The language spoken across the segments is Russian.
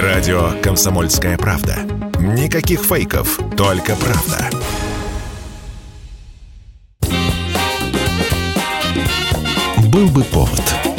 Радио «Комсомольская правда». Никаких фейков, только правда. Был бы повод.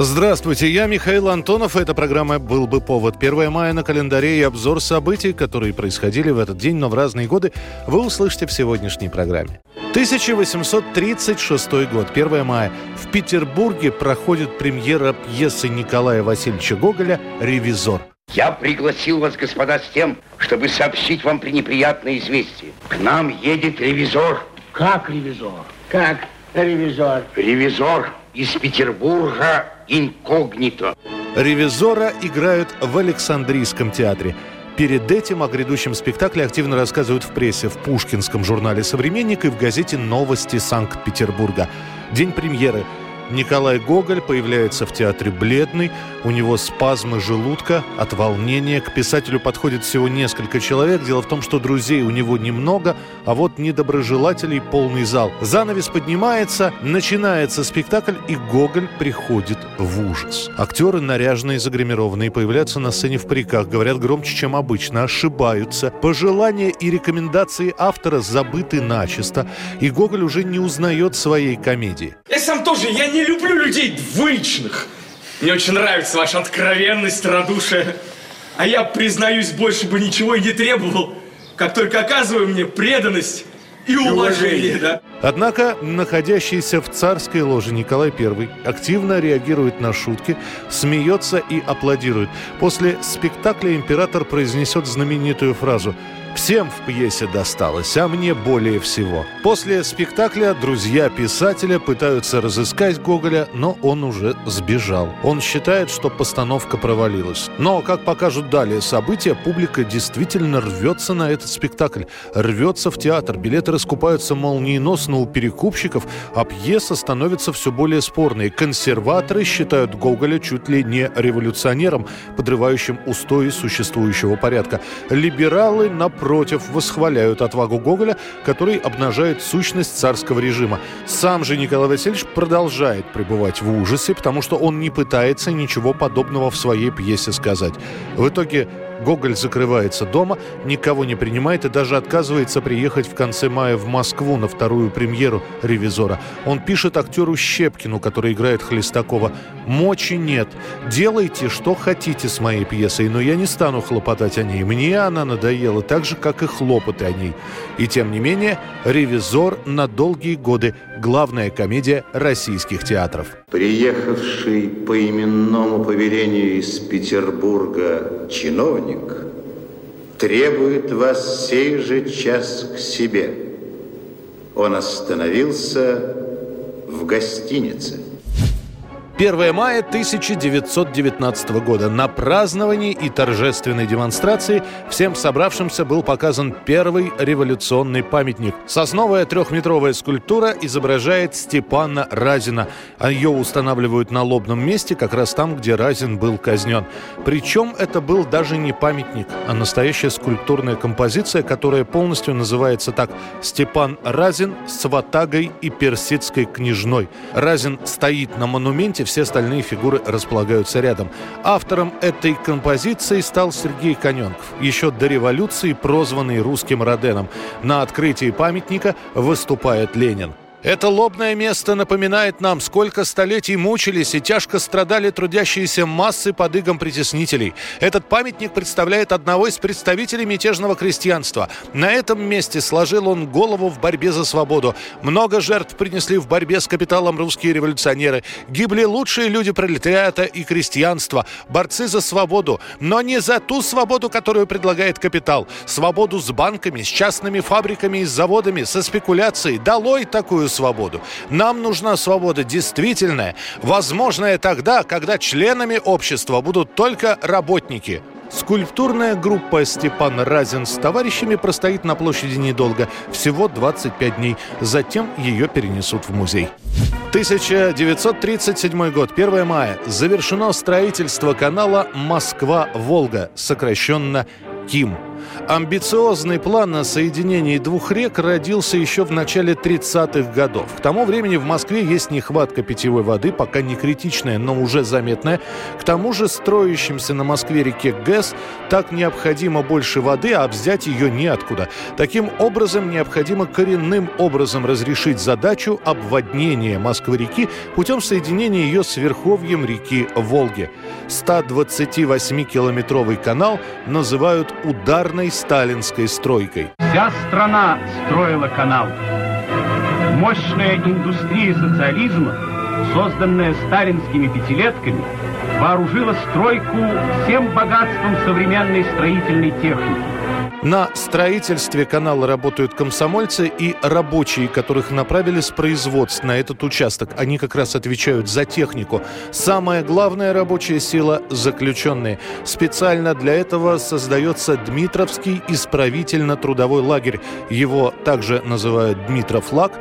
Здравствуйте, я Михаил Антонов. Эта программа «Был бы повод». 1 мая на календаре и обзор событий, которые происходили в этот день, но в разные годы, вы услышите в сегодняшней программе. 1836 год, 1 мая. В Петербурге проходит премьера пьесы Николая Васильевича Гоголя «Ревизор». Я пригласил вас, господа, с тем, чтобы сообщить вам пренеприятное известие. К нам едет ревизор. Как ревизор? Как ревизор? Ревизор из Петербурга инкогнито. «Ревизора» играют в Александрийском театре. Перед этим о грядущем спектакле активно рассказывают в прессе, в пушкинском журнале «Современник» и в газете «Новости Санкт-Петербурга». День премьеры – Николай Гоголь появляется в театре бледный, у него спазмы желудка от волнения. К писателю подходит всего несколько человек. Дело в том, что друзей у него немного, а вот недоброжелателей полный зал. Занавес поднимается, начинается спектакль, и Гоголь приходит в ужас. Актеры наряженные, загримированные, появляются на сцене в париках, говорят громче, чем обычно, ошибаются. Пожелания и рекомендации автора забыты начисто, и Гоголь уже не узнает своей комедии. Я сам тоже, я не люблю людей двуличных. Мне очень нравится ваша откровенность, радушие. А я, признаюсь, больше бы ничего и не требовал, как только оказываю мне преданность и уважение, да. Однако, находящийся в царской ложе Николай I активно реагирует на шутки, смеется и аплодирует. После спектакля император произнесет знаменитую фразу Всем в пьесе досталось, а мне более всего. После спектакля друзья писателя пытаются разыскать Гоголя, но он уже сбежал. Он считает, что постановка провалилась. Но, как покажут далее события, публика действительно рвется на этот спектакль. Рвется в театр. Билеты раскупаются молниеносно у перекупщиков, а пьеса становится все более спорной. Консерваторы считают Гоголя чуть ли не революционером, подрывающим устои существующего порядка. Либералы, напротив, восхваляют отвагу Гоголя, который обнажает сущность царского режима. Сам же Николай Васильевич продолжает пребывать в ужасе, потому что он не пытается ничего подобного в своей пьесе сказать. В итоге Гоголь закрывается дома, никого не принимает и даже отказывается приехать в конце мая в Москву на вторую премьеру «Ревизора». Он пишет актеру Щепкину, который играет Хлестакова, «Мочи нет. Делайте, что хотите с моей пьесой, но я не стану хлопотать о ней. Мне она надоела так же, как и хлопоты о ней». И тем не менее, «Ревизор» на долгие годы – главная комедия российских театров. Приехавший по именному повелению из Петербурга чиновник требует вас сей же час к себе. Он остановился в гостинице. 1 мая 1919 года. На праздновании и торжественной демонстрации всем собравшимся был показан первый революционный памятник. Сосновая трехметровая скульптура изображает Степана Разина. А ее устанавливают на лобном месте, как раз там, где Разин был казнен. Причем это был даже не памятник, а настоящая скульптурная композиция, которая полностью называется так «Степан Разин с ватагой и персидской княжной». Разин стоит на монументе все остальные фигуры располагаются рядом. Автором этой композиции стал Сергей Коненков, еще до революции прозванный русским Роденом. На открытии памятника выступает Ленин. Это лобное место напоминает нам, сколько столетий мучились и тяжко страдали трудящиеся массы под игом притеснителей. Этот памятник представляет одного из представителей мятежного крестьянства. На этом месте сложил он голову в борьбе за свободу. Много жертв принесли в борьбе с капиталом русские революционеры. Гибли лучшие люди пролетариата и крестьянства, борцы за свободу, но не за ту свободу, которую предлагает капитал. Свободу с банками, с частными фабриками и заводами, со спекуляцией. Долой такую свободу. Нам нужна свобода действительная, возможная тогда, когда членами общества будут только работники. Скульптурная группа Степан Разин с товарищами простоит на площади недолго, всего 25 дней. Затем ее перенесут в музей. 1937 год, 1 мая. Завершено строительство канала Москва-Волга, сокращенно КИМ. Амбициозный план о соединении двух рек родился еще в начале 30-х годов. К тому времени в Москве есть нехватка питьевой воды, пока не критичная, но уже заметная. К тому же строящимся на Москве-реке ГЭС так необходимо больше воды, а взять ее неоткуда. Таким образом, необходимо коренным образом разрешить задачу обводнения Москвы-реки путем соединения ее с верховьем реки Волги. 128-километровый канал называют ударной сталинской стройкой. Вся страна строила канал. Мощная индустрия социализма, созданная сталинскими пятилетками, вооружила стройку всем богатством современной строительной техники. На строительстве канала работают комсомольцы и рабочие, которых направили с производств на этот участок. Они как раз отвечают за технику. Самая главная рабочая сила – заключенные. Специально для этого создается Дмитровский исправительно-трудовой лагерь. Его также называют Дмитров-Лаг,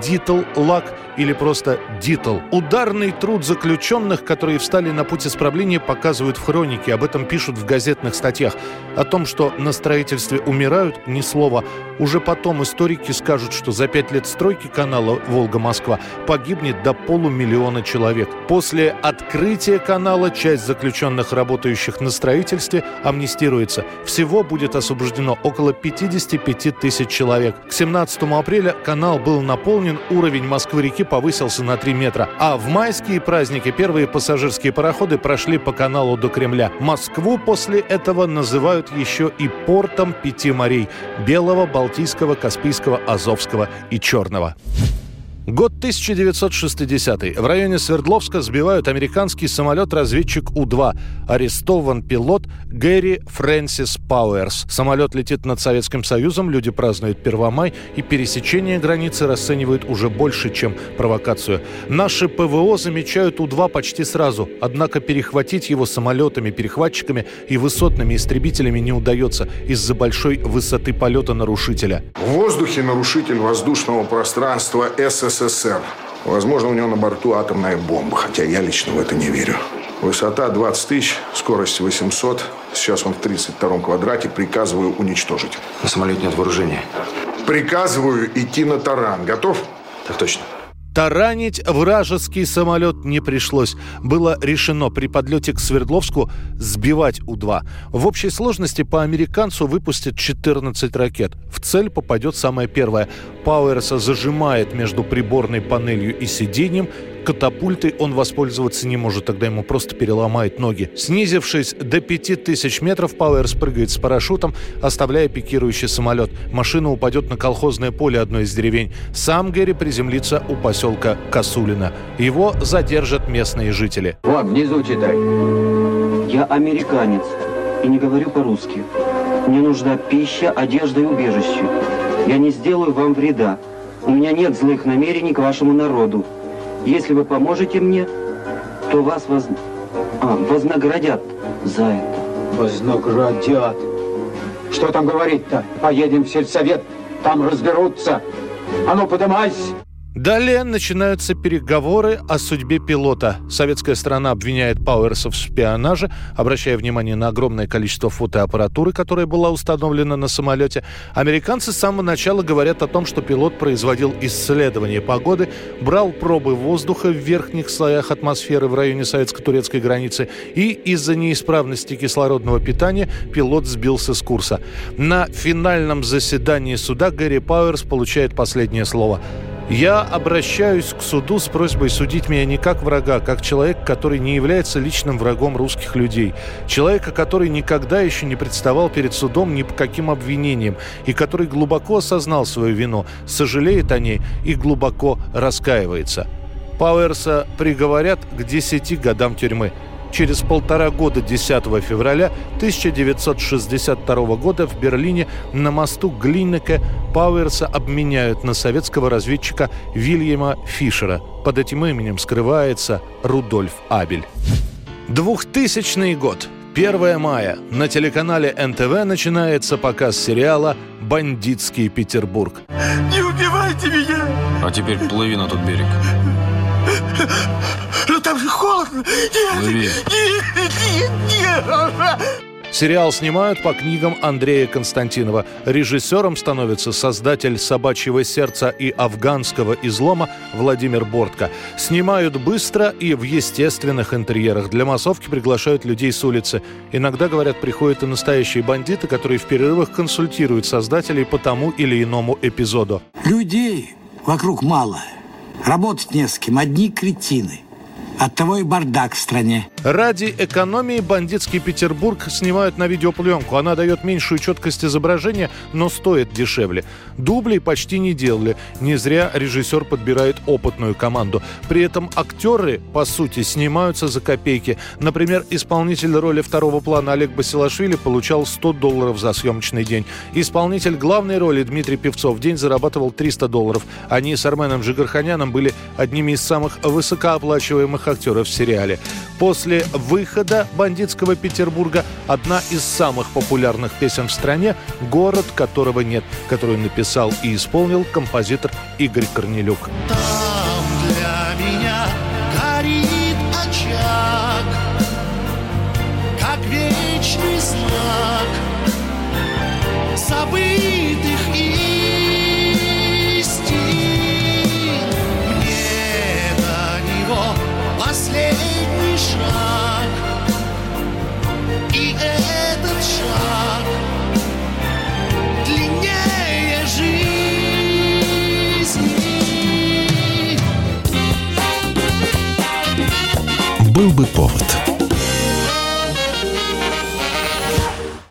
Дмитлаг, Дитл-Лаг – или просто ДИТЛ. Ударный труд заключенных, которые встали на путь исправления, показывают в хронике, об этом пишут в газетных статьях. О том, что на строительстве умирают, ни слова. Уже потом историки скажут, что за пять лет стройки канала Волга-Москва погибнет до полумиллиона человек. После открытия канала часть заключенных, работающих на строительстве, амнистируется. Всего будет освобождено около 55 тысяч человек. К 17 апреля канал был наполнен, уровень Москвы-реки повысился на 3 метра. А в майские праздники первые пассажирские пароходы прошли по каналу до Кремля. Москву после этого называют еще и портом пяти морей – Белого, Балтийского, Каспийского, Азовского и Черного. Год 1960. В районе Свердловска сбивают американский самолет-разведчик У-2. Арестован пилот Гэри Фрэнсис Пауэрс. Самолет летит над Советским Союзом, люди празднуют Первомай, и пересечение границы расценивают уже больше, чем провокацию. Наши ПВО замечают У-2 почти сразу, однако перехватить его самолетами, перехватчиками и высотными истребителями не удается из-за большой высоты полета нарушителя. В воздухе нарушитель воздушного пространства СССР СССР. Возможно, у него на борту атомная бомба, хотя я лично в это не верю. Высота 20 тысяч, скорость 800. Сейчас он в 32-м квадрате. Приказываю уничтожить. На самолете нет вооружения. Приказываю идти на таран. Готов? Так точно. Таранить вражеский самолет не пришлось. Было решено при подлете к Свердловску сбивать У-2. В общей сложности по американцу выпустят 14 ракет. В цель попадет самая первая. Пауэрса зажимает между приборной панелью и сиденьем, катапультой он воспользоваться не может, тогда ему просто переломает ноги. Снизившись до 5000 метров, Пауэр спрыгает с парашютом, оставляя пикирующий самолет. Машина упадет на колхозное поле одной из деревень. Сам Гэри приземлится у поселка Косулина. Его задержат местные жители. Вот, внизу читай. Я американец и не говорю по-русски. Мне нужна пища, одежда и убежище. Я не сделаю вам вреда. У меня нет злых намерений к вашему народу. Если вы поможете мне, то вас воз... а, вознаградят за это. Вознаградят? Что там говорить-то? Поедем в сельсовет, там разберутся. А ну, подымайся! Далее начинаются переговоры о судьбе пилота. Советская сторона обвиняет Пауэрса в шпионаже, обращая внимание на огромное количество фотоаппаратуры, которая была установлена на самолете. Американцы с самого начала говорят о том, что пилот производил исследование погоды, брал пробы воздуха в верхних слоях атмосферы в районе советско-турецкой границы, и из-за неисправности кислородного питания пилот сбился с курса. На финальном заседании суда Гэри Пауэрс получает последнее слово – я обращаюсь к суду с просьбой судить меня не как врага, а как человек, который не является личным врагом русских людей. Человека, который никогда еще не представал перед судом ни по каким обвинениям и который глубоко осознал свою вину, сожалеет о ней и глубоко раскаивается. Пауэрса приговорят к 10 годам тюрьмы. Через полтора года, 10 февраля 1962 года в Берлине на мосту Глиннеке Пауэрса обменяют на советского разведчика Вильяма Фишера. Под этим именем скрывается Рудольф Абель. 2000 год. 1 мая. На телеканале НТВ начинается показ сериала «Бандитский Петербург». Не убивайте меня! А теперь плыви на тот берег. Но там же холодно! Нет! Плыви. Нет! Нет! Нет! Сериал снимают по книгам Андрея Константинова. Режиссером становится создатель «Собачьего сердца» и «Афганского излома» Владимир Бортко. Снимают быстро и в естественных интерьерах. Для массовки приглашают людей с улицы. Иногда, говорят, приходят и настоящие бандиты, которые в перерывах консультируют создателей по тому или иному эпизоду. Людей вокруг мало. Работать не с кем, одни кретины. Оттого и бардак в стране. Ради экономии бандитский Петербург снимают на видеопленку. Она дает меньшую четкость изображения, но стоит дешевле. Дублей почти не делали. Не зря режиссер подбирает опытную команду. При этом актеры, по сути, снимаются за копейки. Например, исполнитель роли второго плана Олег Басилашвили получал 100 долларов за съемочный день. Исполнитель главной роли Дмитрий Певцов в день зарабатывал 300 долларов. Они с Арменом Джигарханяном были одними из самых высокооплачиваемых актеров в сериале. После выхода «Бандитского Петербурга» одна из самых популярных песен в стране «Город, которого нет», которую написал и исполнил композитор Игорь Корнелюк. Там последний шаг, и этот шаг длиннее жизни. Был бы повод.